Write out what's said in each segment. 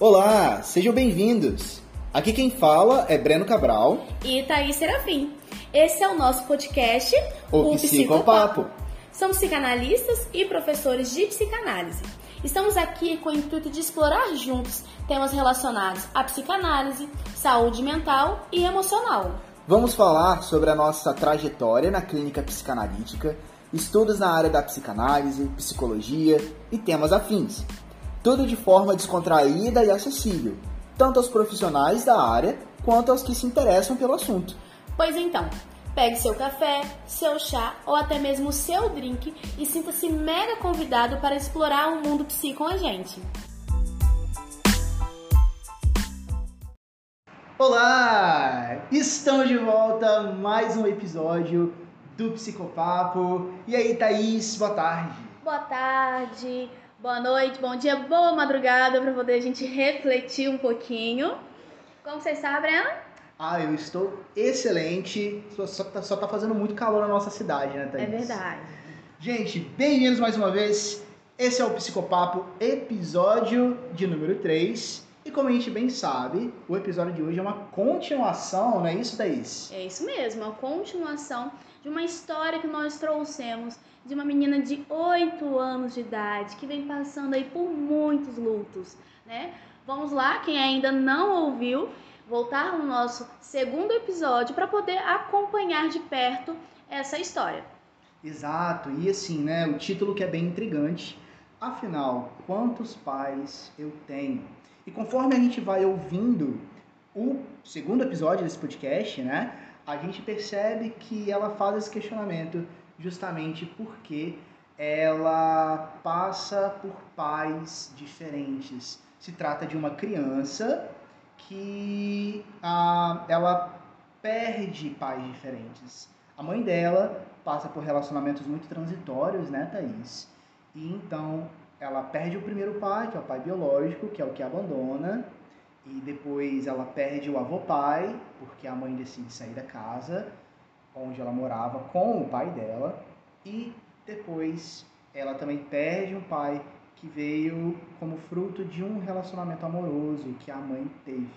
Olá, sejam bem-vindos. Aqui quem fala é Breno Cabral e Thaís Serafim. Esse é o nosso podcast, o, o Psicopapo. Somos psicanalistas e professores de psicanálise. Estamos aqui com o intuito de explorar juntos temas relacionados à psicanálise, saúde mental e emocional. Vamos falar sobre a nossa trajetória na clínica psicanalítica, estudos na área da psicanálise, psicologia e temas afins. Tudo de forma descontraída e acessível, tanto aos profissionais da área quanto aos que se interessam pelo assunto. Pois então, Pegue seu café, seu chá ou até mesmo seu drink e sinta-se mega convidado para explorar o mundo psi com a gente. Olá! Estamos de volta mais um episódio do Psicopapo. E aí, Thaís, boa tarde. Boa tarde, boa noite, bom dia, boa madrugada para poder a gente refletir um pouquinho. Como você está, Breno? Ah, eu estou excelente. Só, só, tá, só tá fazendo muito calor na nossa cidade, né, Thaís? É verdade. Gente, bem-vindos mais uma vez. Esse é o Psicopapo, episódio de número 3. E como a gente bem sabe, o episódio de hoje é uma continuação, não é isso, Thaís? É isso mesmo, uma continuação de uma história que nós trouxemos de uma menina de 8 anos de idade que vem passando aí por muitos lutos, né? Vamos lá, quem ainda não ouviu, voltar no nosso segundo episódio para poder acompanhar de perto essa história. Exato, e assim, né, o título que é bem intrigante. Afinal, quantos pais eu tenho? E conforme a gente vai ouvindo o segundo episódio desse podcast, né, a gente percebe que ela faz esse questionamento justamente porque ela passa por pais diferentes. Se trata de uma criança que ah, ela perde pais diferentes. A mãe dela passa por relacionamentos muito transitórios, né, Thaís? E então ela perde o primeiro pai, que é o pai biológico, que é o que abandona, e depois ela perde o avô-pai, porque a mãe decide sair da casa onde ela morava com o pai dela, e depois ela também perde um pai que veio como fruto de um relacionamento amoroso que a mãe teve.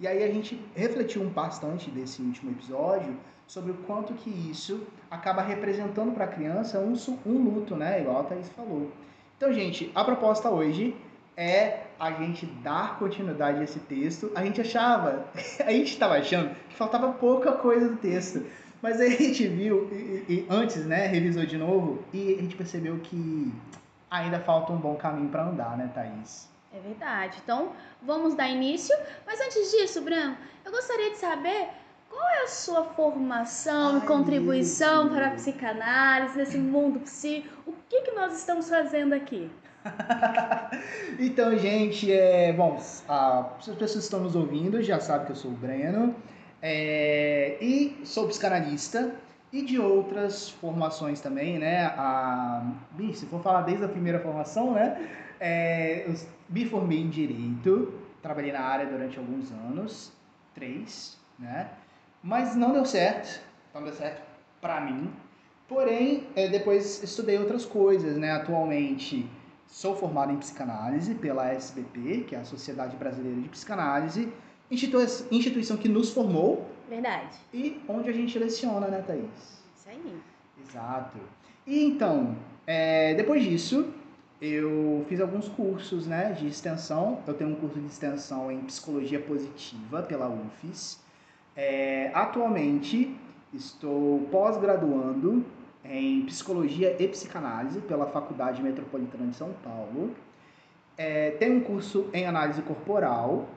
E aí a gente refletiu bastante desse último episódio sobre o quanto que isso acaba representando para a criança um, um luto, né? Igual a Thaís falou. Então, gente, a proposta hoje é a gente dar continuidade a esse texto. A gente achava, a gente estava achando que faltava pouca coisa do texto. Mas aí a gente viu, e, e, antes, né, revisou de novo, e a gente percebeu que ainda falta um bom caminho para andar, né, Thaís? É verdade. Então, vamos dar início. Mas antes disso, Bruno, eu gostaria de saber qual é a sua formação e contribuição isso. para a psicanálise, nesse mundo psi? O que, que nós estamos fazendo aqui? então, gente, é, bom, as pessoas estão nos ouvindo já sabem que eu sou o Breno é, e sou psicanalista e de outras formações também, né? A, se for falar desde a primeira formação, né? É, eu me formei em Direito, trabalhei na área durante alguns anos, três, né? Mas não deu certo, não deu certo para mim. Porém, é, depois estudei outras coisas, né? Atualmente sou formado em psicanálise pela SBP, que é a Sociedade Brasileira de Psicanálise, instituição que nos formou Verdade. E onde a gente leciona, né, Thaís? Isso aí. Exato. E então, é, depois disso, eu fiz alguns cursos né, de extensão. Eu tenho um curso de extensão em psicologia positiva pela UFES. É, atualmente, estou pós-graduando em psicologia e psicanálise pela Faculdade Metropolitana de São Paulo. É, tenho um curso em análise corporal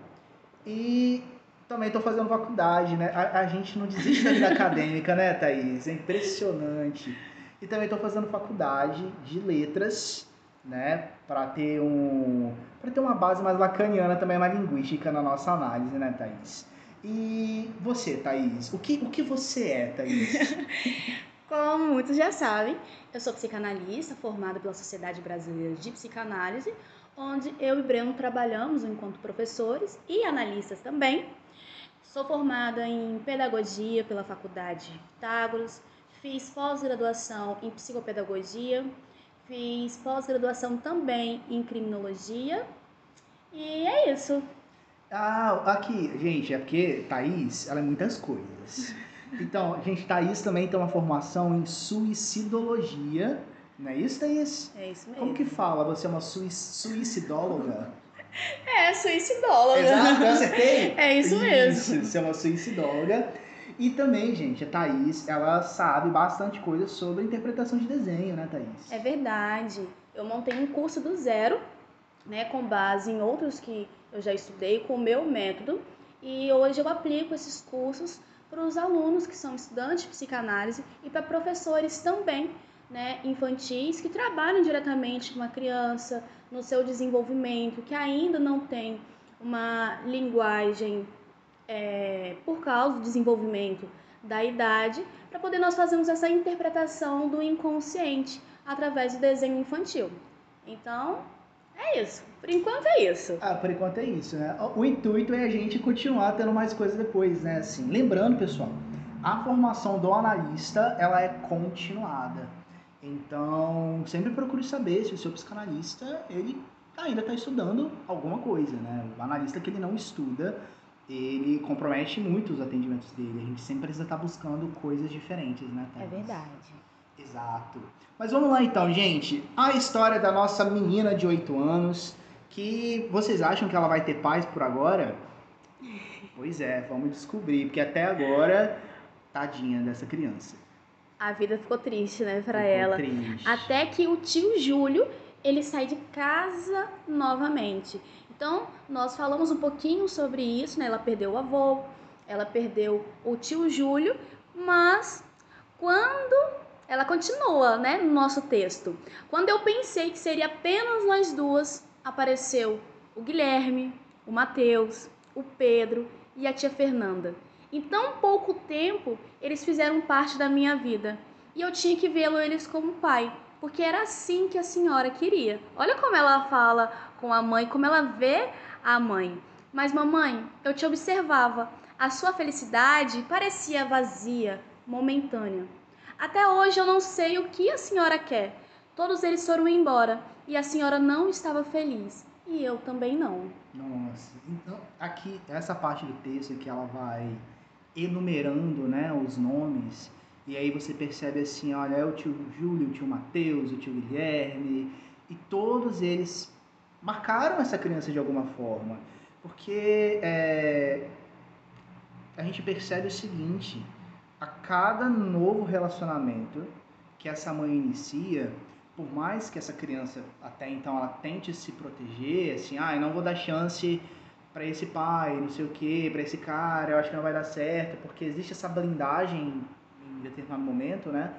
e também estou fazendo faculdade, né? A, a, gente não desiste da vida acadêmica, né, Thaís? É impressionante. E também estou fazendo faculdade de letras, né? Para ter um, para ter uma base mais lacaniana também, mais linguística na nossa análise, né, Thaís? E você, Thaís? O que, o que você é, Thaís? Como muitos já sabem, eu sou psicanalista formada pela Sociedade Brasileira de Psicanálise, onde eu e Breno trabalhamos enquanto professores e analistas também Sou formada em pedagogia pela Faculdade Pitágoras, fiz pós-graduação em psicopedagogia, fiz pós-graduação também em criminologia E é isso. Ah, aqui, gente, é porque Thaís, ela é muitas coisas. Então, gente, Thaís também tem uma formação em suicidologia, não é isso, Thaís? É isso mesmo. Como que fala? Você é uma sui suicidóloga? É, suicidóloga. Exato, acertei? É isso mesmo. Isso, você é uma suicidóloga. E também, gente, a Thaís, ela sabe bastante coisa sobre interpretação de desenho, né, Thaís? É verdade. Eu montei um curso do zero, né, com base em outros que eu já estudei, com o meu método. E hoje eu aplico esses cursos para os alunos que são estudantes de psicanálise e para professores também, né, infantis, que trabalham diretamente com a criança, no seu desenvolvimento, que ainda não tem uma linguagem é, por causa do desenvolvimento da idade, para poder nós fazermos essa interpretação do inconsciente através do desenho infantil. Então, é isso. Por enquanto é isso. Ah, por enquanto é isso, né? O intuito é a gente continuar tendo mais coisas depois, né? Assim, lembrando, pessoal, a formação do analista, ela é continuada. Então, sempre procure saber se o seu psicanalista, ele ainda está estudando alguma coisa, né? O analista que ele não estuda, ele compromete muito os atendimentos dele. A gente sempre precisa estar tá buscando coisas diferentes, né, Thaís? É verdade. Exato. Mas vamos lá então, gente. A história da nossa menina de 8 anos, que vocês acham que ela vai ter paz por agora? Pois é, vamos descobrir, porque até agora, tadinha dessa criança. A vida ficou triste, né, para ela. Triste. Até que o tio Júlio, ele sai de casa novamente. Então, nós falamos um pouquinho sobre isso, né? Ela perdeu o avô, ela perdeu o tio Júlio, mas quando ela continua, né, no nosso texto. Quando eu pensei que seria apenas nós duas, apareceu o Guilherme, o Mateus, o Pedro e a tia Fernanda. Em tão pouco tempo, eles fizeram parte da minha vida. E eu tinha que vê-lo eles como pai, porque era assim que a senhora queria. Olha como ela fala com a mãe, como ela vê a mãe. Mas mamãe, eu te observava. A sua felicidade parecia vazia, momentânea. Até hoje eu não sei o que a senhora quer. Todos eles foram embora e a senhora não estava feliz. E eu também não. Nossa, então aqui, essa parte do texto que ela vai enumerando né, os nomes, e aí você percebe assim, olha, é o tio Júlio, o tio Mateus, o tio Guilherme, e todos eles marcaram essa criança de alguma forma. Porque é, a gente percebe o seguinte, cada novo relacionamento que essa mãe inicia, por mais que essa criança até então ela tente se proteger, assim, ah, eu não vou dar chance para esse pai, não sei o que, para esse cara, eu acho que não vai dar certo, porque existe essa blindagem em determinado momento, né?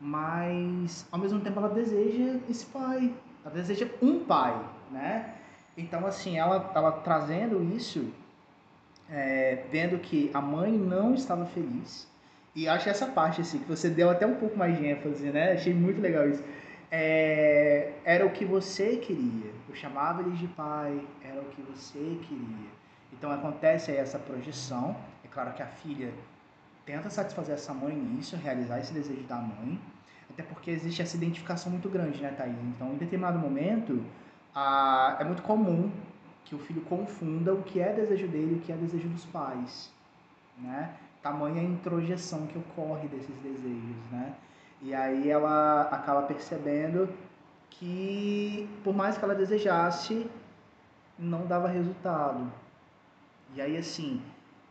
Mas ao mesmo tempo ela deseja esse pai, ela deseja um pai, né? Então assim, ela, ela trazendo isso, é, vendo que a mãe não estava feliz, e acho essa parte assim que você deu até um pouco mais de ênfase, né? Achei muito legal isso é, era o que você queria. Eu chamava eles de pai, era o que você queria. Então acontece aí essa projeção. É claro que a filha tenta satisfazer essa mãe nisso, realizar esse desejo da mãe, até porque existe essa identificação muito grande, né, Thaís? Então, em determinado momento, a, é muito comum que o filho confunda o que é desejo dele e o que é desejo dos pais, né? Tamanha introjeção que ocorre desses desejos, né? E aí ela acaba percebendo que, por mais que ela desejasse, não dava resultado. E aí, assim,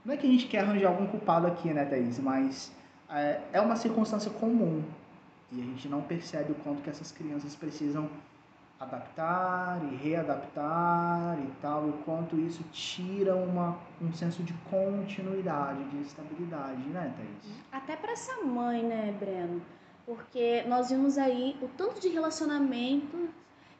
não é que a gente quer arranjar algum culpado aqui, né, Thaís? Mas é, é uma circunstância comum. E a gente não percebe o quanto que essas crianças precisam adaptar e readaptar e tal, o quanto isso tira uma, um senso de continuidade, de estabilidade, né, Thaís? Até para essa mãe, né, Breno? porque nós vimos aí o tanto de relacionamento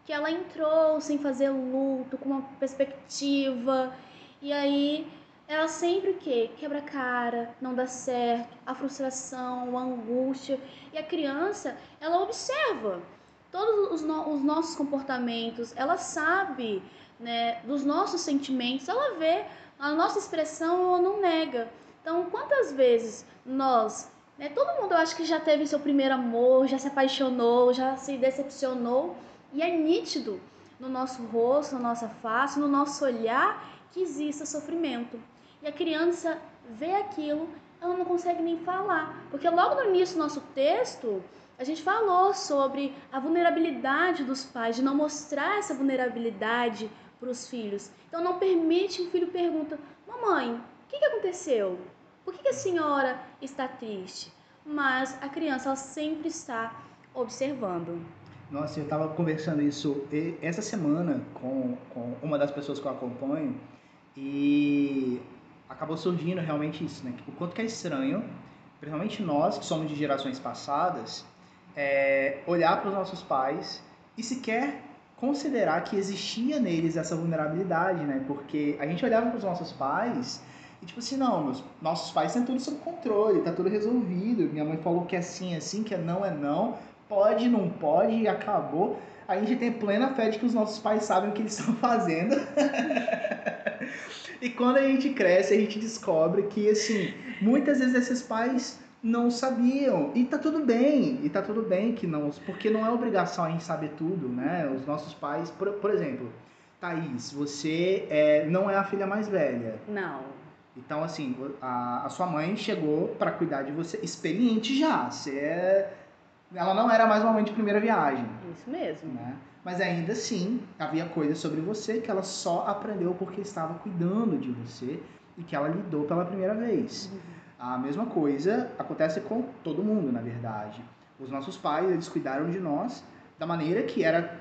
que ela entrou sem fazer luto, com uma perspectiva, e aí ela sempre o quê? Quebra cara, não dá certo, a frustração, a angústia, e a criança, ela observa todos os, no os nossos comportamentos, ela sabe né, dos nossos sentimentos, ela vê a nossa expressão, ela não nega. Então, quantas vezes nós né? Todo mundo eu acho que já teve seu primeiro amor, já se apaixonou, já se decepcionou. E é nítido no nosso rosto, na nossa face, no nosso olhar, que exista sofrimento. E a criança vê aquilo, ela não consegue nem falar. Porque logo no início do nosso texto, a gente falou sobre a vulnerabilidade dos pais, de não mostrar essa vulnerabilidade para os filhos. Então não permite que o filho pergunta, mamãe, o que, que aconteceu? Por que, que a senhora está triste? Mas a criança ela sempre está observando. Nossa, eu estava conversando isso essa semana com, com uma das pessoas que eu acompanho e acabou surgindo realmente isso, né? O quanto que é estranho, principalmente nós que somos de gerações passadas, é, olhar para os nossos pais e sequer considerar que existia neles essa vulnerabilidade, né? Porque a gente olhava para os nossos pais e tipo assim, não, meus, nossos pais têm tudo sob controle, tá tudo resolvido. Minha mãe falou que é sim, é sim, que é não, é não. Pode, não pode e acabou. A gente tem plena fé de que os nossos pais sabem o que eles estão fazendo. e quando a gente cresce, a gente descobre que, assim, muitas vezes esses pais não sabiam. E tá tudo bem, e tá tudo bem que não, porque não é obrigação a gente saber tudo, né? Os nossos pais, por, por exemplo, Thaís, você é, não é a filha mais velha. Não. Então, assim, a, a sua mãe chegou para cuidar de você experiente já. Você é, ela não era mais uma mãe de primeira viagem. Isso mesmo. Né? Mas ainda assim, havia coisas sobre você que ela só aprendeu porque estava cuidando de você e que ela lidou pela primeira vez. Uhum. A mesma coisa acontece com todo mundo, na verdade. Os nossos pais, eles cuidaram de nós da maneira que era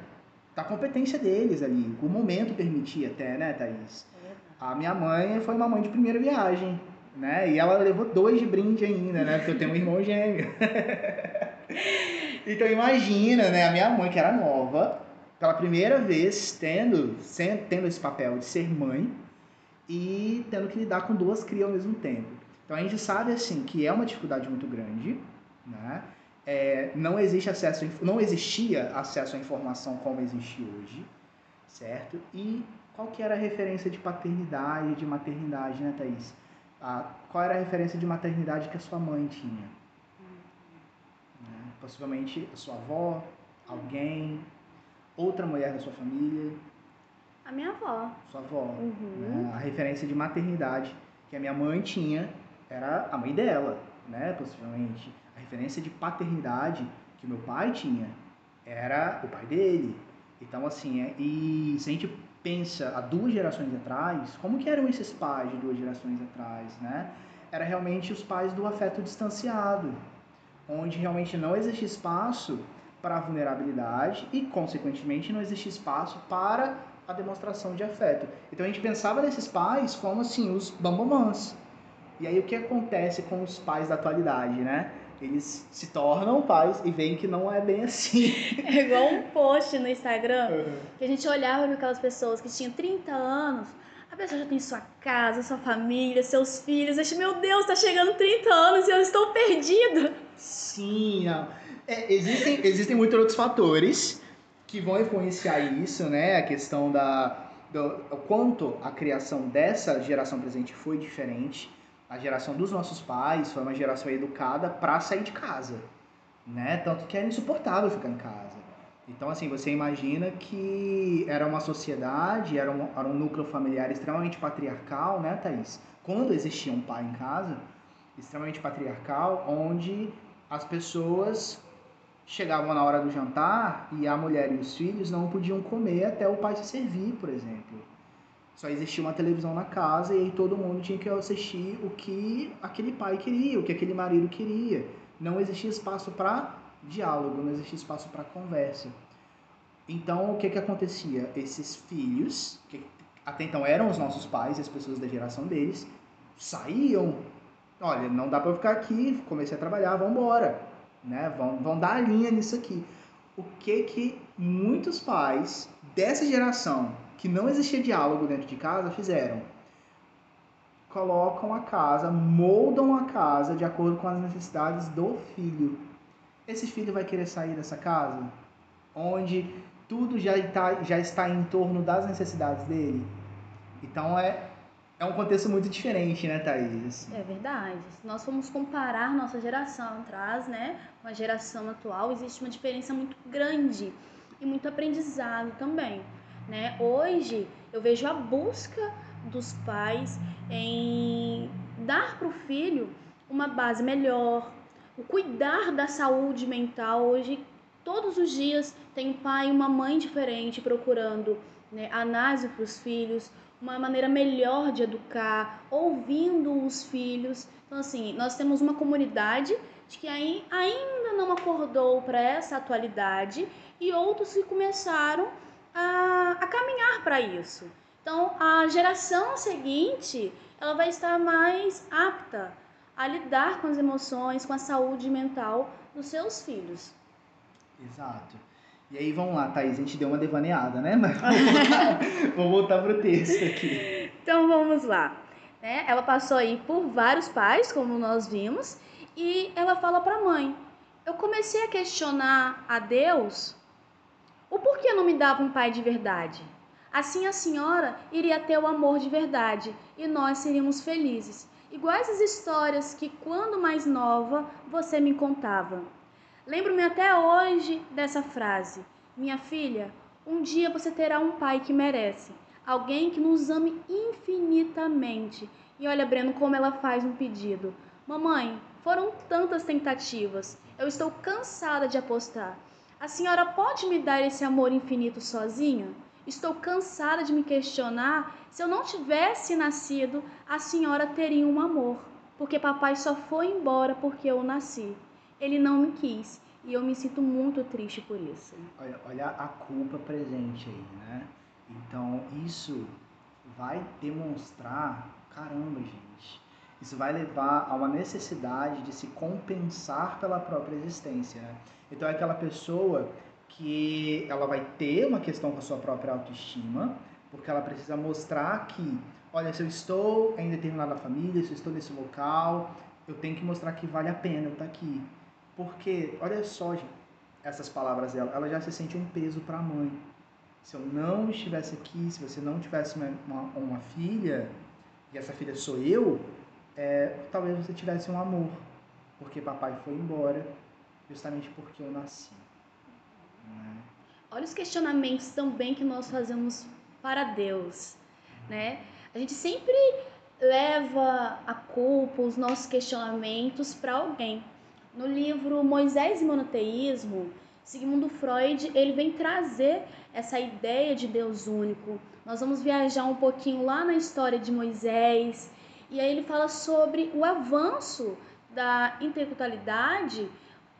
da competência deles ali. O momento permitia até, né, Thaís? É. A minha mãe foi uma mãe de primeira viagem, né? E ela levou dois de brinde ainda, né? Porque eu tenho um irmão gêmeo. então imagina, né? A minha mãe, que era nova, pela primeira vez tendo, tendo esse papel de ser mãe e tendo que lidar com duas crias ao mesmo tempo. Então a gente sabe assim que é uma dificuldade muito grande, né? É, não existe acesso, não existia acesso à informação como existe hoje, certo? E qual que era a referência de paternidade, de maternidade, né, Thaís? Ah, qual era a referência de maternidade que a sua mãe tinha? Né? Possivelmente a sua avó, alguém, outra mulher da sua família. A minha avó. Sua avó. Uhum. Né? A referência de maternidade que a minha mãe tinha era a mãe dela, né? Possivelmente. A referência de paternidade que meu pai tinha era o pai dele. Então, assim, é, e se a gente pensa há duas gerações atrás, como que eram esses pais de duas gerações atrás, né? Era realmente os pais do afeto distanciado, onde realmente não existe espaço para a vulnerabilidade e, consequentemente, não existe espaço para a demonstração de afeto. Então a gente pensava nesses pais como assim os bambamãs, e aí o que acontece com os pais da atualidade, né? Eles se tornam pais e veem que não é bem assim. É igual um post no Instagram uhum. que a gente olhava para aquelas pessoas que tinham 30 anos, a pessoa já tem sua casa, sua família, seus filhos. Achei, meu Deus, tá chegando 30 anos e eu estou perdida. Sim. É, existem, existem muitos outros fatores que vão influenciar isso, né? A questão da do, quanto a criação dessa geração presente foi diferente a geração dos nossos pais foi uma geração educada para sair de casa, né? Tanto que era insuportável ficar em casa. Então, assim, você imagina que era uma sociedade, era um, era um núcleo familiar extremamente patriarcal, né, Thaís? Quando existia um pai em casa, extremamente patriarcal, onde as pessoas chegavam na hora do jantar e a mulher e os filhos não podiam comer até o pai se servir, por exemplo. Só existia uma televisão na casa e aí todo mundo tinha que assistir o que aquele pai queria, o que aquele marido queria. Não existia espaço para diálogo, não existia espaço para conversa. Então, o que que acontecia? Esses filhos, que até então eram os nossos pais, as pessoas da geração deles, saíam. Olha, não dá para ficar aqui, comecei a trabalhar, vamos embora, né? Vão, vão dar a linha nisso aqui. O que que muitos pais dessa geração que não existia diálogo dentro de casa fizeram? Colocam a casa, moldam a casa de acordo com as necessidades do filho. Esse filho vai querer sair dessa casa? Onde tudo já está, já está em torno das necessidades dele? Então é, é um contexto muito diferente, né, Thaís? É verdade. Se nós formos comparar nossa geração atrás, né, com a geração atual, existe uma diferença muito grande e muito aprendizado também. Né? Hoje eu vejo a busca dos pais em dar para o filho uma base melhor, o cuidar da saúde mental. Hoje, todos os dias, tem um pai e uma mãe diferente procurando né, análise para os filhos, uma maneira melhor de educar, ouvindo os filhos. Então, assim, nós temos uma comunidade de que ainda não acordou para essa atualidade e outros que começaram a, a caminhar para isso. Então, a geração seguinte, ela vai estar mais apta a lidar com as emoções, com a saúde mental dos seus filhos. Exato. E aí, vamos lá, Thaís, a gente deu uma devaneada, né? Vamos voltar para o texto aqui. Então, vamos lá. Né? Ela passou aí por vários pais, como nós vimos, e ela fala para a mãe: Eu comecei a questionar a Deus o porquê não me dava um pai de verdade. Assim a senhora iria ter o amor de verdade e nós seríamos felizes. Iguais as histórias que, quando mais nova, você me contava. Lembro-me até hoje dessa frase: Minha filha, um dia você terá um pai que merece, alguém que nos ame infinitamente. E olha, Breno, como ela faz um pedido: Mamãe, foram tantas tentativas, eu estou cansada de apostar. A senhora pode me dar esse amor infinito sozinha? Estou cansada de me questionar se eu não tivesse nascido, a senhora teria um amor, porque papai só foi embora porque eu nasci. Ele não me quis e eu me sinto muito triste por isso. Olha, olha a culpa presente aí, né? Então isso vai demonstrar, caramba, gente. Isso vai levar a uma necessidade de se compensar pela própria existência, né? Então é aquela pessoa que ela vai ter uma questão com a sua própria autoestima, porque ela precisa mostrar que, olha, se eu estou em determinada família, se eu estou nesse local, eu tenho que mostrar que vale a pena eu estar aqui. Porque, olha só, gente, essas palavras dela, ela já se sente um peso para a mãe. Se eu não estivesse aqui, se você não tivesse uma, uma, uma filha, e essa filha sou eu, é, talvez você tivesse um amor. Porque papai foi embora, justamente porque eu nasci. Né? Olha os questionamentos também que nós fazemos para Deus, né? A gente sempre leva a culpa, os nossos questionamentos para alguém. No livro Moisés e Monoteísmo, Sigmund Freud, ele vem trazer essa ideia de Deus único. Nós vamos viajar um pouquinho lá na história de Moisés, e aí ele fala sobre o avanço da interculturalidade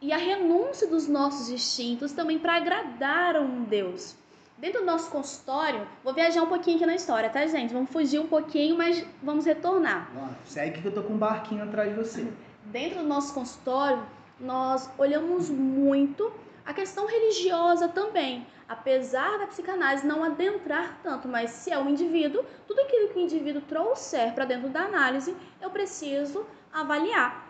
e a renúncia dos nossos instintos também para agradar a um Deus. Dentro do nosso consultório, vou viajar um pouquinho aqui na história, tá, gente? Vamos fugir um pouquinho, mas vamos retornar. segue que eu tô com um barquinho atrás de você. Dentro do nosso consultório, nós olhamos muito a questão religiosa também. Apesar da psicanálise não adentrar tanto, mas se é um indivíduo, tudo aquilo que o indivíduo trouxer para dentro da análise, eu preciso avaliar.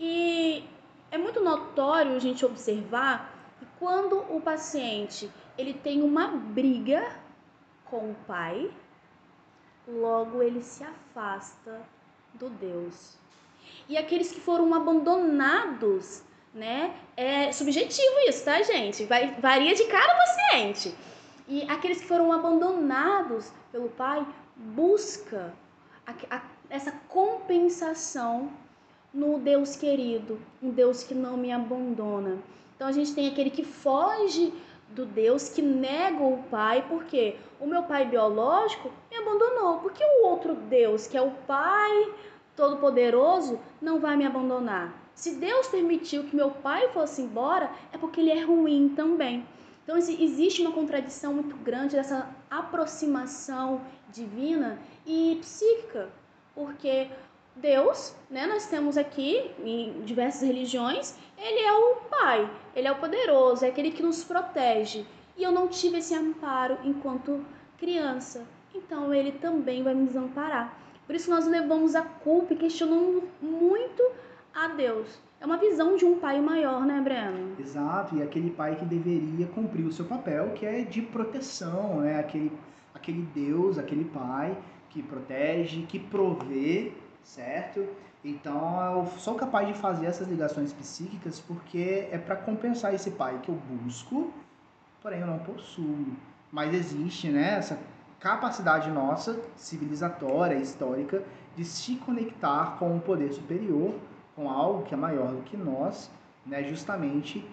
E é muito notório a gente observar que quando o paciente ele tem uma briga com o pai, logo ele se afasta do Deus. E aqueles que foram abandonados, né? É subjetivo isso, tá, gente? Vai, varia de cada paciente. E aqueles que foram abandonados pelo pai busca a, a, essa compensação no Deus querido, um Deus que não me abandona. Então a gente tem aquele que foge do Deus, que nega o pai, porque o meu pai biológico me abandonou. Porque o outro Deus, que é o Pai Todo-Poderoso, não vai me abandonar. Se Deus permitiu que meu pai fosse embora, é porque ele é ruim também. Então existe uma contradição muito grande dessa aproximação divina e psíquica, porque Deus, né, nós temos aqui em diversas religiões, ele é o Pai, ele é o poderoso, é aquele que nos protege. E eu não tive esse amparo enquanto criança, então ele também vai me desamparar. Por isso nós levamos a culpa e questionamos muito a Deus. É uma visão de um pai maior, né, Breno? Exato, e aquele pai que deveria cumprir o seu papel, que é de proteção, né? Aquele, aquele Deus, aquele pai que protege, que provê certo? Então eu sou capaz de fazer essas ligações psíquicas porque é para compensar esse pai que eu busco, porém eu não possuo. mas existe né, essa capacidade nossa, civilizatória, histórica, de se conectar com um poder superior, com algo que é maior do que nós, né, justamente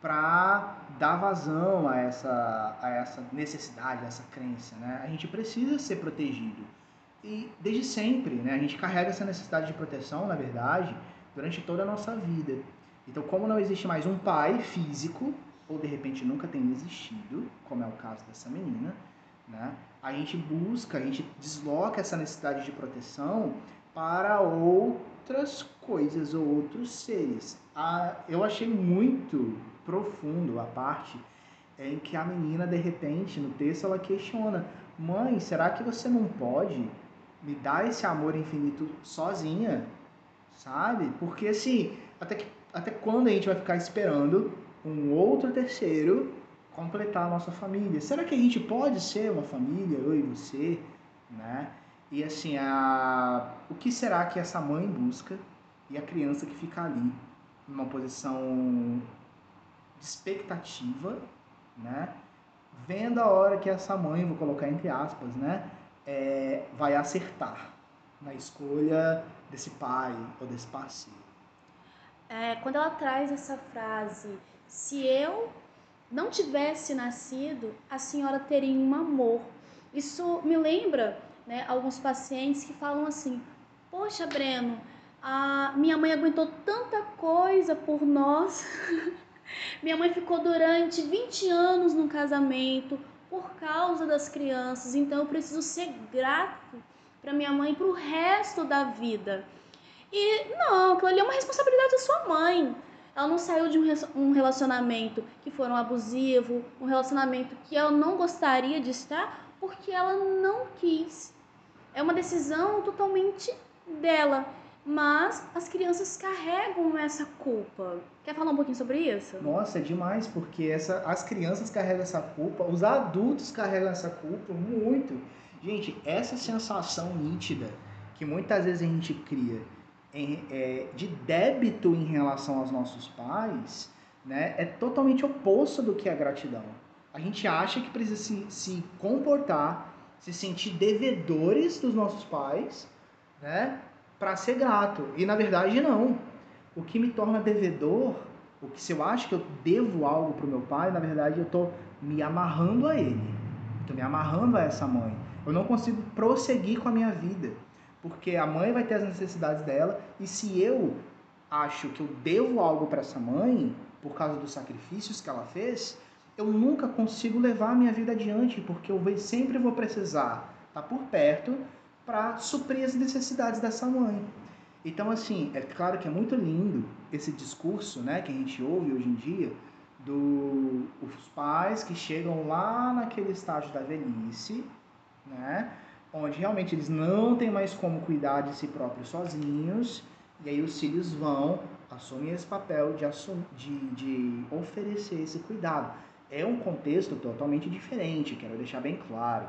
para dar vazão a essa, a essa necessidade, a essa crença. Né? A gente precisa ser protegido. E desde sempre, né, a gente carrega essa necessidade de proteção, na verdade, durante toda a nossa vida. Então, como não existe mais um pai físico, ou de repente nunca tem existido, como é o caso dessa menina, né, a gente busca, a gente desloca essa necessidade de proteção para outras coisas ou outros seres. Ah, eu achei muito profundo a parte em que a menina, de repente, no texto, ela questiona: Mãe, será que você não pode me dar esse amor infinito sozinha? Sabe? Porque assim, até, que, até quando a gente vai ficar esperando um outro terceiro completar a nossa família? Será que a gente pode ser uma família, eu e você, né? E assim, a... o que será que essa mãe busca e a criança que fica ali numa posição de expectativa, né? Vendo a hora que essa mãe, vou colocar entre aspas, né? É, vai acertar na escolha desse pai ou desse parceiro. É, quando ela traz essa frase, se eu não tivesse nascido, a senhora teria um amor. Isso me lembra né, alguns pacientes que falam assim: Poxa, Breno, a minha mãe aguentou tanta coisa por nós. minha mãe ficou durante 20 anos no casamento por causa das crianças, então eu preciso ser grato para minha mãe para o resto da vida. E não, aquilo ali é uma responsabilidade da sua mãe. Ela não saiu de um relacionamento que foi um abusivo, um relacionamento que ela não gostaria de estar, porque ela não quis. É uma decisão totalmente dela. Mas as crianças carregam essa culpa. Quer falar um pouquinho sobre isso? Nossa, é demais, porque essa, as crianças carregam essa culpa, os adultos carregam essa culpa muito. Gente, essa sensação nítida que muitas vezes a gente cria em, é, de débito em relação aos nossos pais, né, é totalmente oposto do que é gratidão. A gente acha que precisa se, se comportar, se sentir devedores dos nossos pais, né, para ser grato. E na verdade não. O que me torna devedor, o que se eu acho que eu devo algo para o meu pai, na verdade eu estou me amarrando a ele. Estou me amarrando a essa mãe. Eu não consigo prosseguir com a minha vida porque a mãe vai ter as necessidades dela e se eu acho que eu devo algo para essa mãe por causa dos sacrifícios que ela fez, eu nunca consigo levar a minha vida adiante, porque eu sempre vou precisar estar tá por perto para suprir as necessidades dessa mãe. Então, assim, é claro que é muito lindo esse discurso né, que a gente ouve hoje em dia dos do, pais que chegam lá naquele estágio da velhice, né? onde realmente eles não têm mais como cuidar de si próprios sozinhos, e aí os filhos vão assumir esse papel de, assum de, de oferecer esse cuidado. É um contexto totalmente diferente, quero deixar bem claro.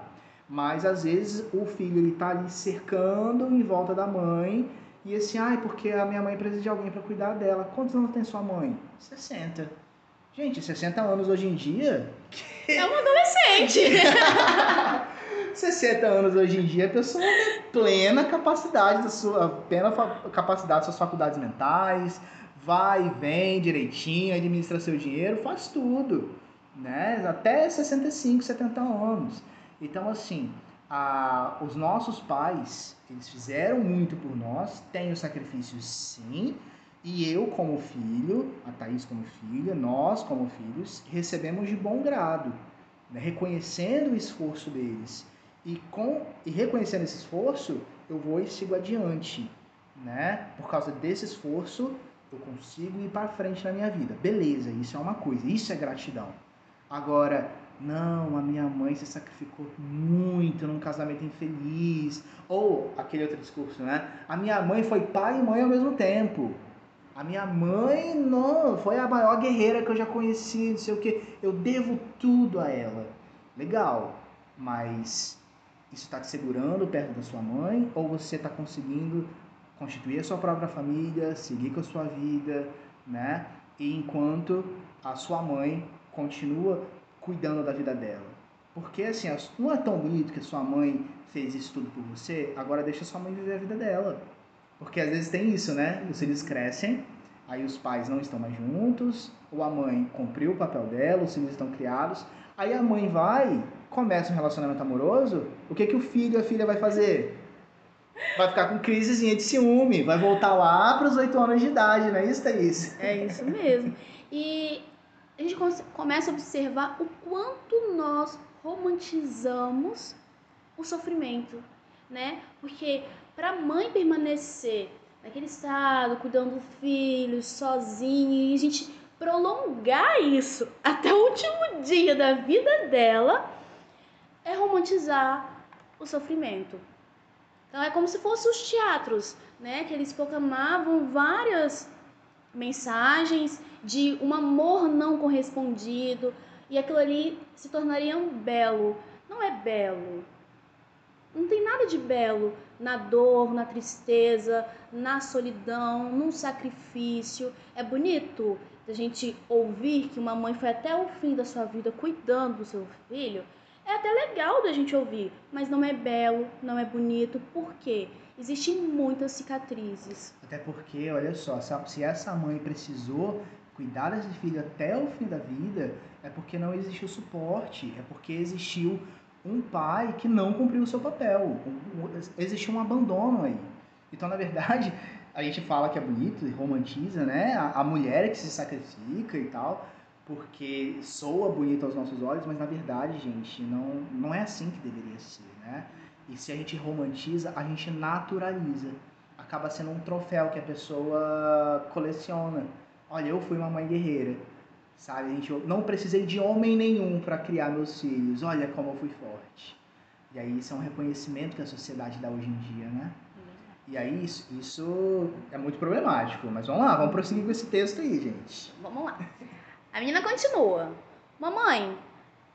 Mas às vezes o filho está ali cercando em volta da mãe e assim, ai, ah, porque a minha mãe precisa de alguém para cuidar dela. Quantos anos tem sua mãe? 60. Gente, 60 anos hoje em dia. É um adolescente! 60 anos hoje em dia, a pessoa tem plena capacidade da sua, plena capacidade das suas faculdades mentais, vai e vem direitinho, administra seu dinheiro, faz tudo, né? Até 65, 70 anos. Então, assim, a, os nossos pais, eles fizeram muito por nós, tem o sacrifício sim, e eu como filho, a Thaís como filha, nós como filhos, recebemos de bom grado, né? reconhecendo o esforço deles. E, com, e reconhecendo esse esforço, eu vou e sigo adiante. Né? Por causa desse esforço, eu consigo ir para frente na minha vida. Beleza, isso é uma coisa, isso é gratidão. Agora, não, a minha mãe se sacrificou muito num casamento infeliz. Ou aquele outro discurso, né? A minha mãe foi pai e mãe ao mesmo tempo. A minha mãe, não, foi a maior guerreira que eu já conheci, não sei o que. Eu devo tudo a ela. Legal, mas isso está te segurando perto da sua mãe ou você está conseguindo constituir a sua própria família, seguir com a sua vida, né? E enquanto a sua mãe continua cuidando da vida dela. Porque assim, não é tão bonito que sua mãe fez isso tudo por você, agora deixa sua mãe viver a vida dela. Porque às vezes tem isso, né? Os filhos crescem, aí os pais não estão mais juntos, ou a mãe cumpriu o papel dela, os filhos estão criados, aí a mãe vai, começa um relacionamento amoroso, o que que o filho a filha vai fazer? Vai ficar com crisezinha de ciúme, vai voltar lá para os oito anos de idade, não é isso, Thaís? É isso mesmo. E a gente começa a observar o quanto nós romantizamos o sofrimento, né? Porque para a mãe permanecer naquele estado, cuidando do filho, sozinha, e a gente prolongar isso até o último dia da vida dela, é romantizar o sofrimento. Então é como se fossem os teatros, né? Que eles proclamavam várias mensagens de um amor não correspondido e aquilo ali se tornaria um belo. Não é belo, não tem nada de belo na dor, na tristeza, na solidão, num sacrifício. É bonito a gente ouvir que uma mãe foi até o fim da sua vida cuidando do seu filho. É até legal da gente ouvir, mas não é belo, não é bonito. Por quê? Existem muitas cicatrizes. Até porque, olha só, se essa mãe precisou cuidar desse filho até o fim da vida, é porque não existiu suporte, é porque existiu um pai que não cumpriu o seu papel. Existe um abandono aí. Então, na verdade, a gente fala que é bonito e romantiza, né? A, a mulher é que se sacrifica e tal, porque soa bonito aos nossos olhos, mas na verdade, gente, não, não é assim que deveria ser, né? E se a gente romantiza, a gente naturaliza. Acaba sendo um troféu que a pessoa coleciona. Olha, eu fui uma mãe guerreira Sabe, gente, eu não precisei de homem nenhum para criar meus filhos. Olha como eu fui forte. E aí isso é um reconhecimento que a sociedade dá hoje em dia, né? E aí isso, isso é muito problemático. Mas vamos lá, vamos prosseguir com esse texto aí, gente. Vamos lá. A menina continua. Mamãe,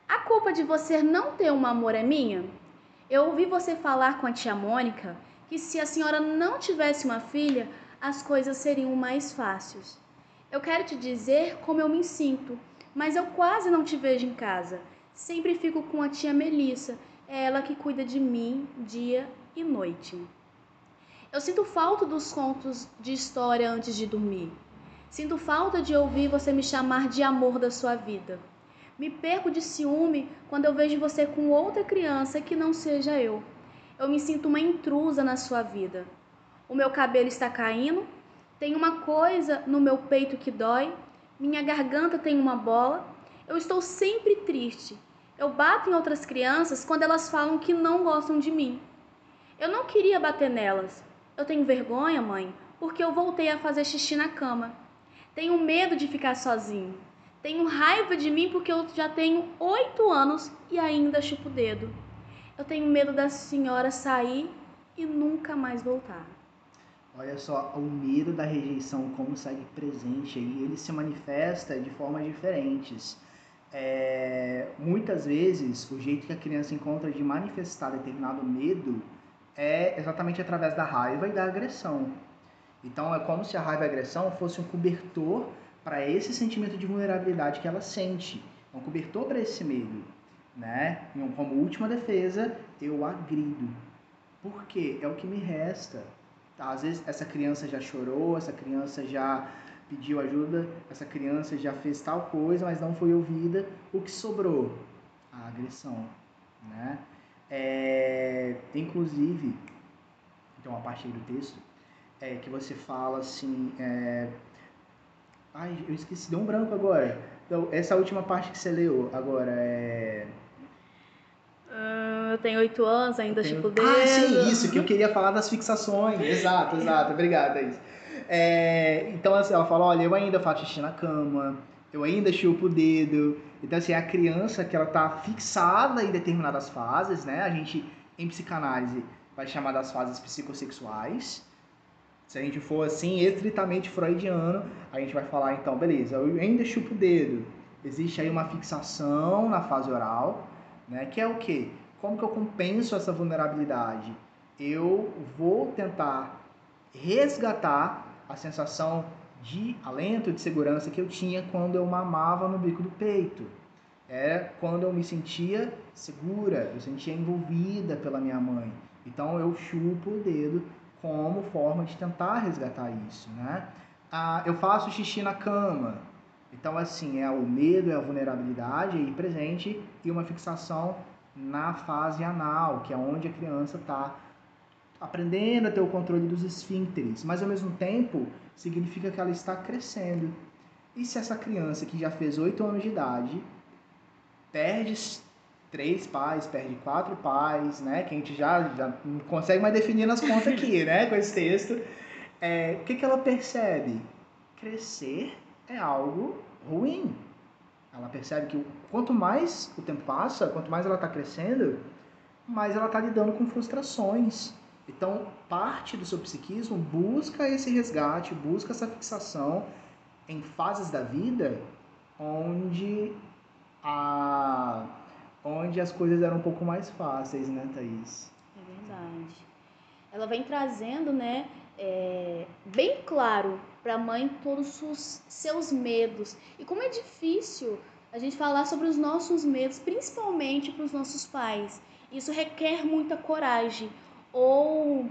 a culpa de você não ter um amor é minha? Eu ouvi você falar com a tia Mônica que se a senhora não tivesse uma filha, as coisas seriam mais fáceis. Eu quero te dizer como eu me sinto, mas eu quase não te vejo em casa. Sempre fico com a tia Melissa, é ela que cuida de mim dia e noite. Eu sinto falta dos contos de história antes de dormir. Sinto falta de ouvir você me chamar de amor da sua vida. Me perco de ciúme quando eu vejo você com outra criança que não seja eu. Eu me sinto uma intrusa na sua vida. O meu cabelo está caindo tem uma coisa no meu peito que dói, minha garganta tem uma bola, eu estou sempre triste. Eu bato em outras crianças quando elas falam que não gostam de mim. Eu não queria bater nelas. Eu tenho vergonha, mãe, porque eu voltei a fazer xixi na cama. Tenho medo de ficar sozinho. Tenho raiva de mim porque eu já tenho oito anos e ainda chupo o dedo. Eu tenho medo da senhora sair e nunca mais voltar. Olha só, o medo da rejeição como segue presente aí, ele se manifesta de formas diferentes. É, muitas vezes, o jeito que a criança encontra de manifestar determinado medo é exatamente através da raiva e da agressão. Então, é como se a raiva e a agressão fosse um cobertor para esse sentimento de vulnerabilidade que ela sente, um cobertor para esse medo, né? E como última defesa, eu agrido. Por quê? É o que me resta. Tá? Às vezes essa criança já chorou, essa criança já pediu ajuda, essa criança já fez tal coisa, mas não foi ouvida. O que sobrou? A agressão. Né? É, inclusive, tem uma parte aí do texto é, que você fala assim. É, ai, eu esqueci, deu um branco agora. Então, essa última parte que você leu agora é eu tenho oito anos, ainda tenho... chupo dedo. Ah, sim, isso, que eu queria falar das fixações. exato, exato. Obrigada, Thaís. É, então, assim, ela fala, olha, eu ainda faço xixi na cama, eu ainda chupo o dedo. Então, assim, a criança que ela tá fixada em determinadas fases, né? A gente, em psicanálise, vai chamar das fases psicossexuais. Se a gente for, assim, estritamente freudiano, a gente vai falar, então, beleza, eu ainda chupo o dedo. Existe aí uma fixação na fase oral, né? Que é o quê? Como que eu compenso essa vulnerabilidade? Eu vou tentar resgatar a sensação de alento, de segurança que eu tinha quando eu mamava no bico do peito. É quando eu me sentia segura, eu sentia envolvida pela minha mãe. Então eu chupo o dedo como forma de tentar resgatar isso, né? Ah, eu faço xixi na cama. Então assim, é o medo, é a vulnerabilidade aí presente e uma fixação na fase anal, que é onde a criança está aprendendo a ter o controle dos esfíncteres, mas ao mesmo tempo significa que ela está crescendo. E se essa criança que já fez 8 anos de idade perde três pais, perde quatro pais, né? Que a gente já, já não consegue mais definir nas contas aqui, né? Com esse texto. É, o que, que ela percebe? Crescer é algo ruim. Ela percebe que quanto mais o tempo passa, quanto mais ela está crescendo, mais ela está lidando com frustrações. Então, parte do seu psiquismo busca esse resgate, busca essa fixação em fases da vida onde a onde as coisas eram um pouco mais fáceis, né, Thaís? É verdade. Ela vem trazendo, né, é, bem claro para a mãe todos os seus medos. E como é difícil a gente falar sobre os nossos medos, principalmente para os nossos pais. Isso requer muita coragem ou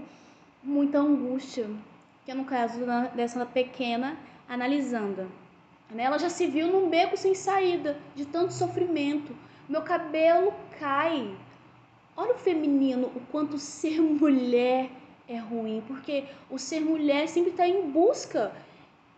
muita angústia, que é no caso dessa pequena analisando. Né? Ela já se viu num beco sem saída, de tanto sofrimento. Meu cabelo cai. Olha o feminino, o quanto ser mulher é ruim, porque o ser mulher sempre está em busca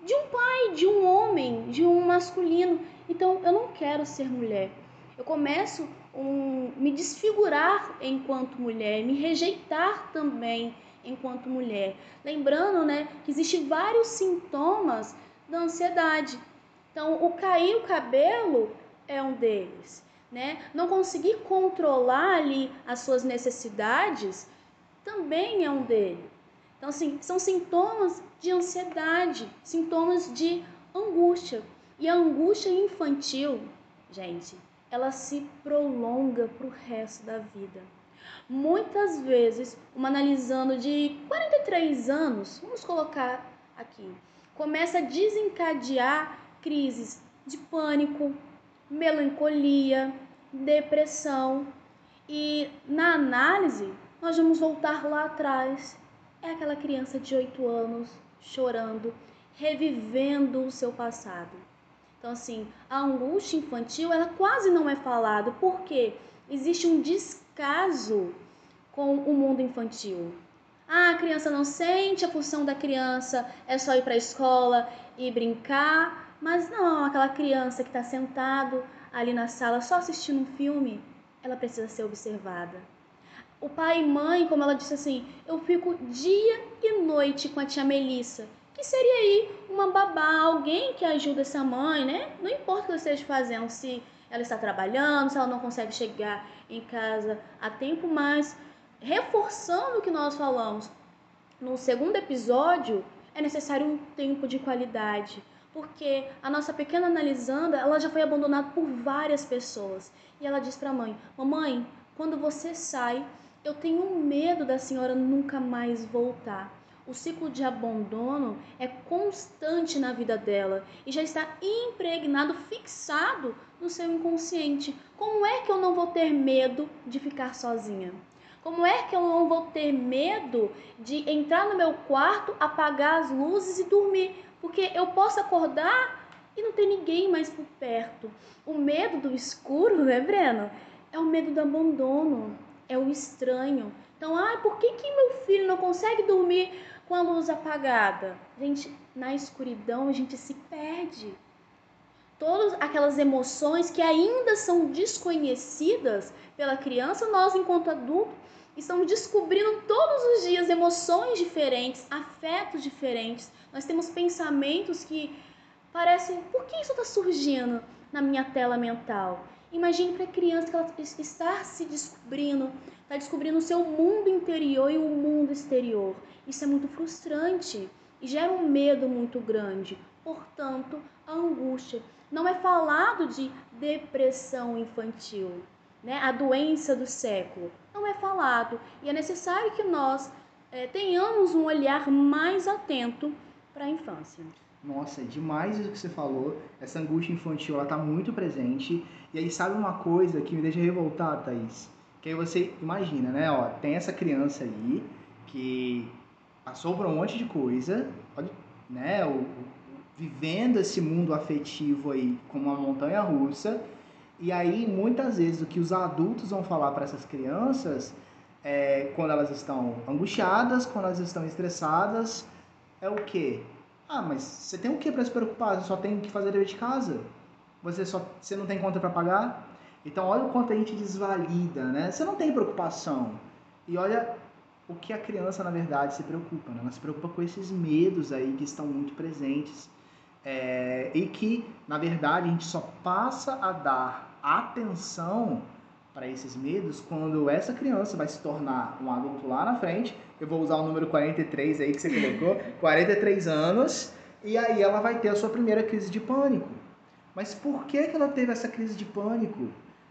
de um pai, de um homem, de um masculino. Então eu não quero ser mulher. Eu começo um me desfigurar enquanto mulher, me rejeitar também enquanto mulher. Lembrando, né, que existem vários sintomas da ansiedade. Então, o cair o cabelo é um deles, né? Não conseguir controlar ali as suas necessidades também é um deles. Então, assim, são sintomas de ansiedade, sintomas de angústia. E a angústia infantil, gente, ela se prolonga para o resto da vida. Muitas vezes, uma analisando de 43 anos, vamos colocar aqui, começa a desencadear crises de pânico, melancolia, depressão. E na análise, nós vamos voltar lá atrás. É aquela criança de 8 anos chorando, revivendo o seu passado. Então, assim, a angústia infantil, ela quase não é falada, porque existe um descaso com o mundo infantil. Ah, a criança não sente, a função da criança é só ir para a escola e brincar, mas não, aquela criança que está sentado ali na sala só assistindo um filme, ela precisa ser observada. O pai e mãe, como ela disse assim, eu fico dia e noite com a tia Melissa, que seria aí uma babá, alguém que ajuda essa mãe, né? Não importa o que ela esteja fazendo, se ela está trabalhando, se ela não consegue chegar em casa a tempo, mas reforçando o que nós falamos no segundo episódio, é necessário um tempo de qualidade, porque a nossa pequena analisanda, ela já foi abandonada por várias pessoas. E ela diz para a mãe: "Mamãe, quando você sai, eu tenho medo da senhora nunca mais voltar." O ciclo de abandono é constante na vida dela e já está impregnado, fixado no seu inconsciente. Como é que eu não vou ter medo de ficar sozinha? Como é que eu não vou ter medo de entrar no meu quarto, apagar as luzes e dormir? Porque eu posso acordar e não ter ninguém mais por perto. O medo do escuro, né, Breno? É o medo do abandono, é o estranho. Então, ah, por que, que meu filho não consegue dormir com a luz apagada. Gente, na escuridão a gente se perde. Todas aquelas emoções que ainda são desconhecidas pela criança, nós, enquanto adultos, estamos descobrindo todos os dias emoções diferentes, afetos diferentes. Nós temos pensamentos que parecem, por que isso está surgindo na minha tela mental? Imagine para a criança que ela está se descobrindo, está descobrindo o seu mundo interior e o mundo exterior. Isso é muito frustrante e gera um medo muito grande. Portanto, a angústia. Não é falado de depressão infantil, né? a doença do século. Não é falado. E é necessário que nós é, tenhamos um olhar mais atento para a infância. Nossa, é demais isso que você falou. Essa angústia infantil, ela tá muito presente. E aí, sabe uma coisa que me deixa revoltado, Thaís? Que aí você imagina, né? Ó, tem essa criança aí que passou por um monte de coisa, né? O, o, vivendo esse mundo afetivo aí como uma montanha russa. E aí, muitas vezes, o que os adultos vão falar para essas crianças é, quando elas estão angustiadas, quando elas estão estressadas, é o quê? Ah, mas você tem o que para se preocupar? Você só tem que fazer dever de casa? Você só você não tem conta para pagar? Então olha o quanto a gente desvalida, né? Você não tem preocupação. E olha o que a criança na verdade se preocupa, né? Ela se preocupa com esses medos aí que estão muito presentes. É, e que, na verdade, a gente só passa a dar atenção para esses medos quando essa criança vai se tornar um adulto lá na frente eu vou usar o número 43 aí que você colocou, 43 anos, e aí ela vai ter a sua primeira crise de pânico. Mas por que, que ela teve essa crise de pânico?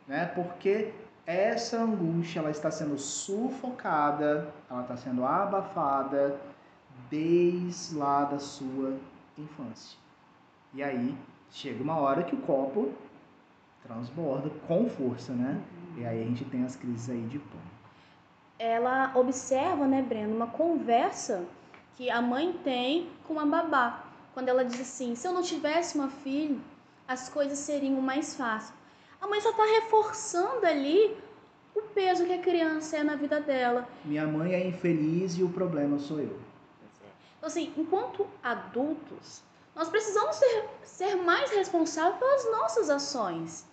Né? Porque essa angústia ela está sendo sufocada, ela está sendo abafada desde lá da sua infância. E aí chega uma hora que o copo transborda com força, né? E aí a gente tem as crises aí de pânico ela observa, né, Breno, uma conversa que a mãe tem com a babá. Quando ela diz assim: se eu não tivesse uma filha, as coisas seriam mais fáceis. A mãe só está reforçando ali o peso que a criança é na vida dela. Minha mãe é infeliz e o problema sou eu. Então, assim, enquanto adultos, nós precisamos ser, ser mais responsáveis pelas nossas ações.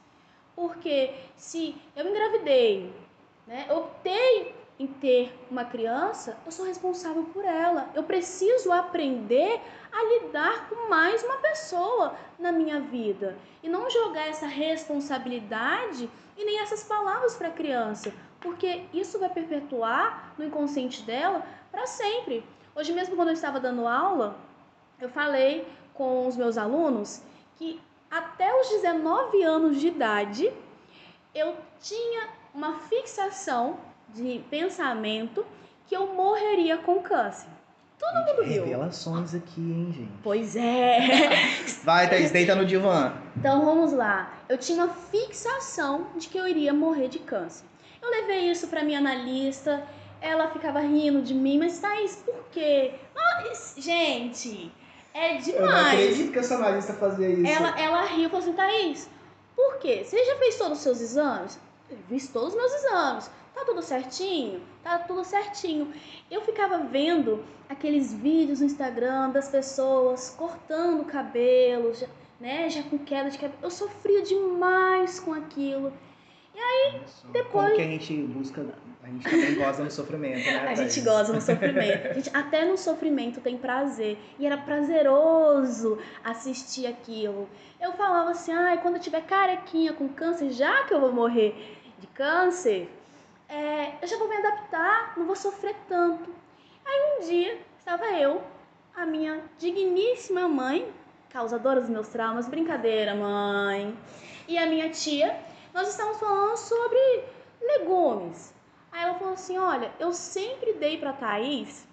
Porque se eu engravidei, né, optei em ter uma criança, eu sou responsável por ela. Eu preciso aprender a lidar com mais uma pessoa na minha vida e não jogar essa responsabilidade e nem essas palavras para a criança, porque isso vai perpetuar no inconsciente dela para sempre. Hoje mesmo quando eu estava dando aula, eu falei com os meus alunos que até os 19 anos de idade eu tinha uma fixação de pensamento que eu morreria com câncer. Todo gente, mundo viu. Revelações aqui, hein, gente? Pois é. Vai, Thaís, deita no divã. Então vamos lá. Eu tinha uma fixação de que eu iria morrer de câncer. Eu levei isso para minha analista, ela ficava rindo de mim, mas Thaís, por quê? Oh, gente, é demais. Eu não acredito que essa analista fazia isso. Ela, ela riu e falou assim, Thaís, por quê? Você já fez todos os seus exames? Eu fiz todos os meus exames. Tá tudo certinho? Tá tudo certinho. Eu ficava vendo aqueles vídeos no Instagram das pessoas cortando o cabelo, já, né, já com queda de cabelo. Eu sofria demais com aquilo. E aí, depois. Como que a gente busca. A gente também goza no sofrimento, né? A gente goza no sofrimento. A gente, até no sofrimento tem prazer. E era prazeroso assistir aquilo. Eu falava assim, ai, ah, quando eu tiver carequinha com câncer, já que eu vou morrer de câncer, é, eu já vou me adaptar, não vou sofrer tanto. Aí um dia estava eu, a minha digníssima mãe, causadora dos meus traumas, brincadeira, mãe, e a minha tia, nós estávamos falando sobre legumes. Aí ela falou assim: Olha, eu sempre dei para Thaís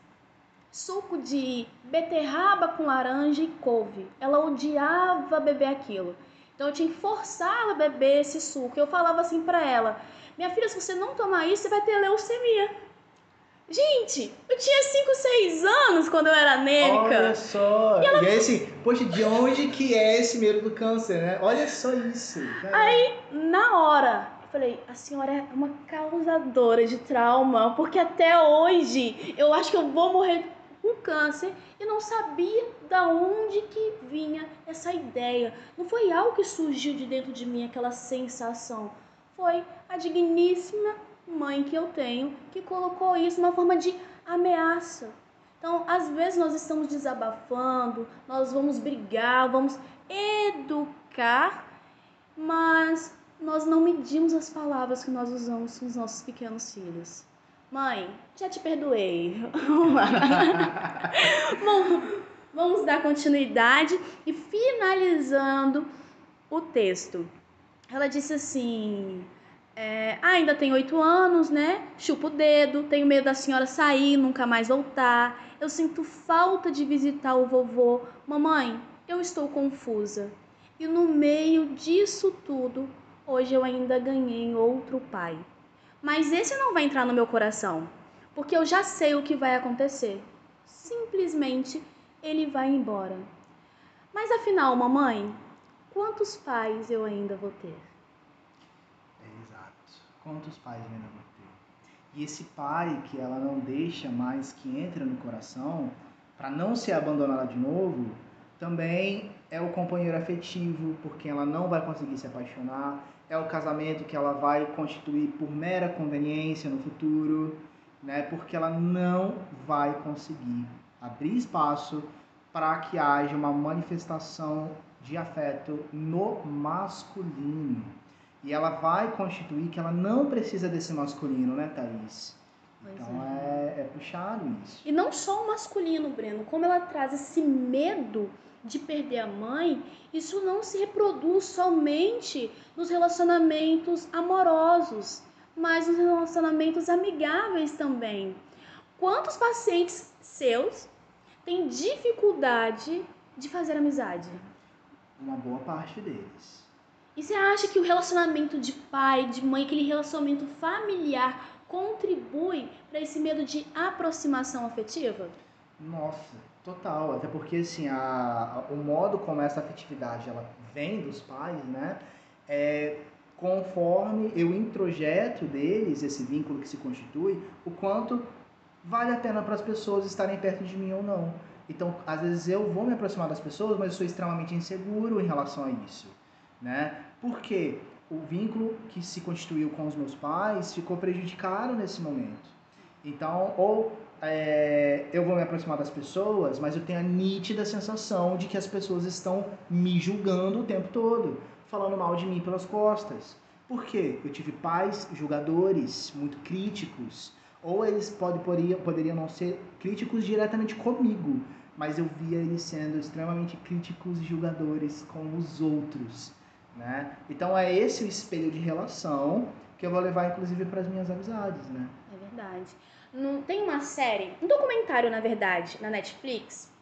suco de beterraba com laranja e couve. Ela odiava beber aquilo. Então eu tinha que forçar ela a beber esse suco. Eu falava assim para ela: minha filha, se você não tomar isso, você vai ter leucemia. Gente, eu tinha 5, 6 anos quando eu era anêmica. Olha só. E, ela... e é assim, poxa, de onde que é esse medo do câncer, né? Olha só isso. Cara. Aí, na hora, falei, a senhora é uma causadora de trauma, porque até hoje eu acho que eu vou morrer com câncer e não sabia da onde que vinha essa ideia. Não foi algo que surgiu de dentro de mim, aquela sensação foi a digníssima mãe que eu tenho que colocou isso uma forma de ameaça. Então, às vezes nós estamos desabafando, nós vamos brigar, vamos educar, mas nós não medimos as palavras que nós usamos com os nossos pequenos filhos. Mãe, já te perdoei. Bom, vamos dar continuidade e finalizando o texto. Ela disse assim: é, ah, ainda tem oito anos, né? Chupa o dedo, tenho medo da senhora sair, nunca mais voltar. Eu sinto falta de visitar o vovô. Mamãe, eu estou confusa. E no meio disso tudo, hoje eu ainda ganhei outro pai. Mas esse não vai entrar no meu coração, porque eu já sei o que vai acontecer. Simplesmente ele vai embora. Mas afinal, mamãe, quantos pais eu ainda vou ter? Exato. Quantos pais eu ainda vou ter? E esse pai que ela não deixa mais que entre no coração, para não ser abandonada de novo, também é o companheiro afetivo, porque ela não vai conseguir se apaixonar, é o casamento que ela vai constituir por mera conveniência no futuro, né? Porque ela não vai conseguir abrir espaço para que haja uma manifestação de afeto no masculino. E ela vai constituir que ela não precisa desse masculino, né, Thaís? Pois então é. É, é puxado isso. E não só o masculino, Breno, como ela traz esse medo de perder a mãe, isso não se reproduz somente nos relacionamentos amorosos, mas nos relacionamentos amigáveis também. Quantos pacientes seus têm dificuldade de fazer amizade? Uma boa parte deles. E você acha que o relacionamento de pai, de mãe, aquele relacionamento familiar contribui para esse medo de aproximação afetiva? Nossa, total. Até porque assim, a, a, o modo como essa afetividade ela vem dos pais, né? É conforme eu introjeto deles esse vínculo que se constitui, o quanto vale a pena para as pessoas estarem perto de mim ou não. Então, às vezes eu vou me aproximar das pessoas, mas eu sou extremamente inseguro em relação a isso, né? Porque o vínculo que se constituiu com os meus pais ficou prejudicado nesse momento. Então, ou é, eu vou me aproximar das pessoas, mas eu tenho a nítida sensação de que as pessoas estão me julgando o tempo todo, falando mal de mim pelas costas. Por quê? Eu tive pais julgadores, muito críticos, ou eles pode, poderiam, poderiam não ser críticos diretamente comigo, mas eu via eles sendo extremamente críticos e julgadores com os outros. Né? Então é esse o espelho de relação que eu vou levar inclusive para as minhas amizades, né? É verdade. Tem uma série, um documentário na verdade, na Netflix,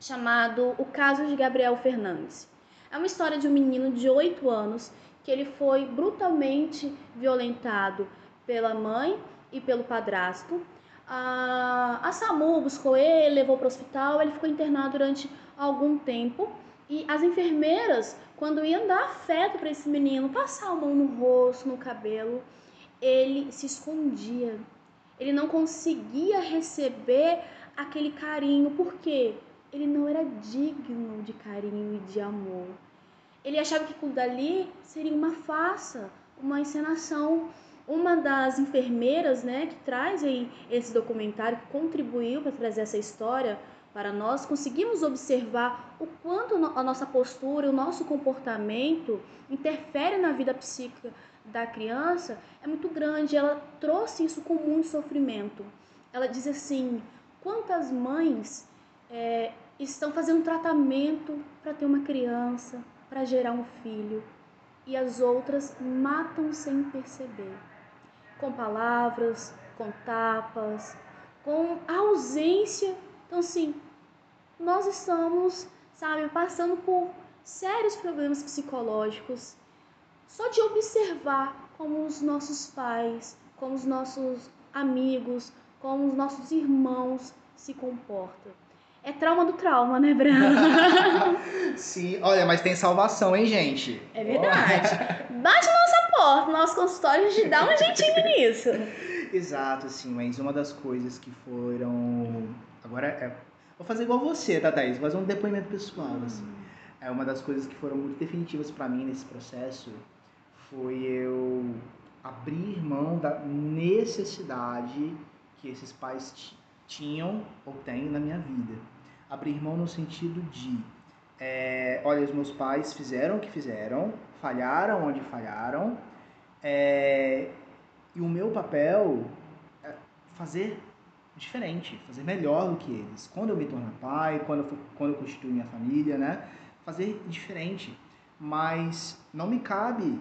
chamado O Caso de Gabriel Fernandes. É uma história de um menino de 8 anos que ele foi brutalmente violentado pela mãe e pelo padrasto. A, a SAMU buscou ele, levou para o hospital, ele ficou internado durante algum tempo e as enfermeiras, quando iam dar afeto para esse menino, passar a mão no rosto, no cabelo, ele se escondia. Ele não conseguia receber aquele carinho, porque ele não era digno de carinho e de amor. Ele achava que aquilo dali seria uma farsa, uma encenação uma das enfermeiras, né, que traz aí esse documentário, que contribuiu para trazer essa história para nós, conseguimos observar o quanto a nossa postura, o nosso comportamento interfere na vida psíquica da criança, é muito grande. Ela trouxe isso com muito sofrimento. Ela diz assim: quantas mães é, estão fazendo tratamento para ter uma criança, para gerar um filho, e as outras matam sem perceber com palavras, com tapas, com ausência. Então, assim, nós estamos, sabe, passando por sérios problemas psicológicos só de observar como os nossos pais, como os nossos amigos, como os nossos irmãos se comportam. É trauma do trauma, né, Breno? Sim, olha, mas tem salvação, hein, gente? É verdade. Bate nossa porta, nosso consultório, a gente dá um jeitinho nisso. Exato, assim, mas uma das coisas que foram. Agora, é... vou fazer igual você, tá, Thaís? Vou fazer um depoimento pessoal, hum. assim. É uma das coisas que foram muito definitivas para mim nesse processo foi eu abrir mão da necessidade que esses pais tinham ou têm na minha vida abrir mão no sentido de, é, olha, os meus pais fizeram o que fizeram, falharam onde falharam, é, e o meu papel é fazer diferente, fazer melhor do que eles. Quando eu me tornar pai, quando eu, quando eu constituo minha família, né? Fazer diferente. Mas não me cabe,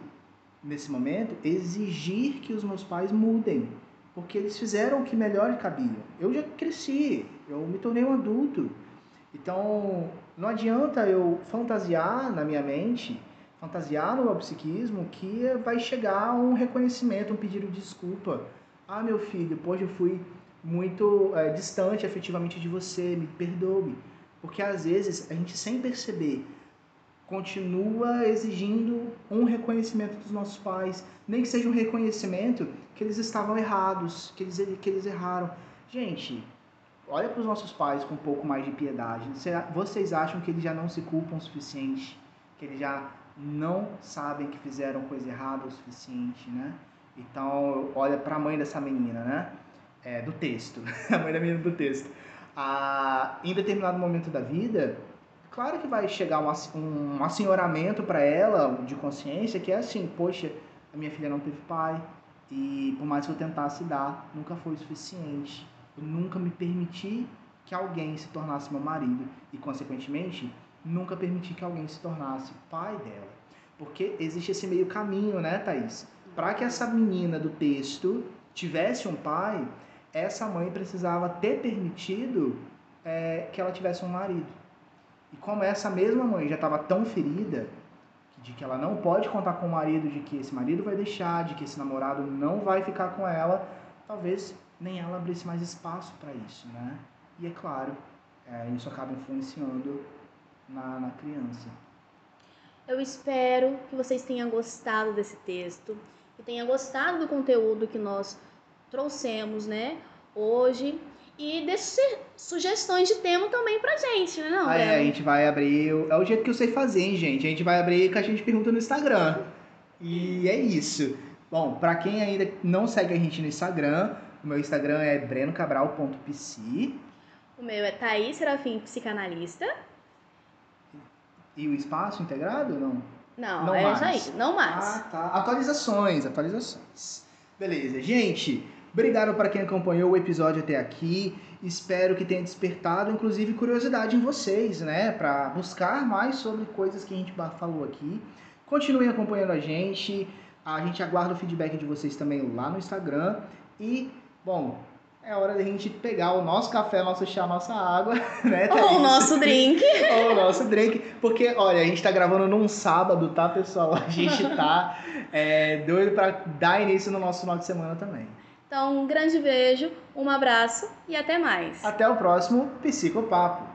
nesse momento, exigir que os meus pais mudem. Porque eles fizeram o que melhor cabia. Eu já cresci, eu me tornei um adulto. Então, não adianta eu fantasiar na minha mente, fantasiar no meu psiquismo que vai chegar um reconhecimento, um pedido de desculpa. Ah, meu filho, depois eu fui muito é, distante afetivamente de você, me perdoe. Porque às vezes a gente, sem perceber, continua exigindo um reconhecimento dos nossos pais, nem que seja um reconhecimento que eles estavam errados, que eles, que eles erraram. Gente, olha para os nossos pais com um pouco mais de piedade. Vocês acham que eles já não se culpam o suficiente? Que eles já não sabem que fizeram coisa errada o suficiente, né? Então, olha para a mãe dessa menina, né? É, do texto, a mãe da menina do texto. Ah, em determinado momento da vida, claro que vai chegar um, um assenhoramento para ela de consciência que é assim, poxa, a minha filha não teve pai e por mais que eu tentasse dar, nunca foi o suficiente. Eu nunca me permiti que alguém se tornasse meu marido e, consequentemente, nunca permiti que alguém se tornasse pai dela. Porque existe esse meio caminho, né, Thaís? Para que essa menina do texto tivesse um pai, essa mãe precisava ter permitido é, que ela tivesse um marido. E como essa mesma mãe já estava tão ferida, de que ela não pode contar com o marido, de que esse marido vai deixar, de que esse namorado não vai ficar com ela, talvez nem ela abrisse mais espaço para isso, né? E é claro, é, isso acaba influenciando na, na criança. Eu espero que vocês tenham gostado desse texto, que tenham gostado do conteúdo que nós trouxemos, né, hoje. E deixe sugestões de tema também pra gente, né, não? Ah, é, a gente vai abrir. É o jeito que eu sei fazer, hein, gente? A gente vai abrir que a gente pergunta no Instagram. E é isso. Bom, para quem ainda não segue a gente no Instagram, o meu Instagram é brenocabral.pc. O meu é Thaís Serafim, psicanalista. E o espaço integrado não? Não, não é mais. isso aí, não mais. Ah, tá. Atualizações, atualizações. Beleza, gente. Obrigado para quem acompanhou o episódio até aqui. Espero que tenha despertado, inclusive, curiosidade em vocês, né? Para buscar mais sobre coisas que a gente falou aqui. Continuem acompanhando a gente. A gente aguarda o feedback de vocês também lá no Instagram. E, bom, é hora da gente pegar o nosso café, nosso chá, nossa água, né? Ou o nosso drink. Ou o nosso drink. Porque, olha, a gente tá gravando num sábado, tá, pessoal? A gente tá é, doido pra dar início no nosso final de semana também. Então, um grande beijo, um abraço e até mais. Até o próximo Psicopapo.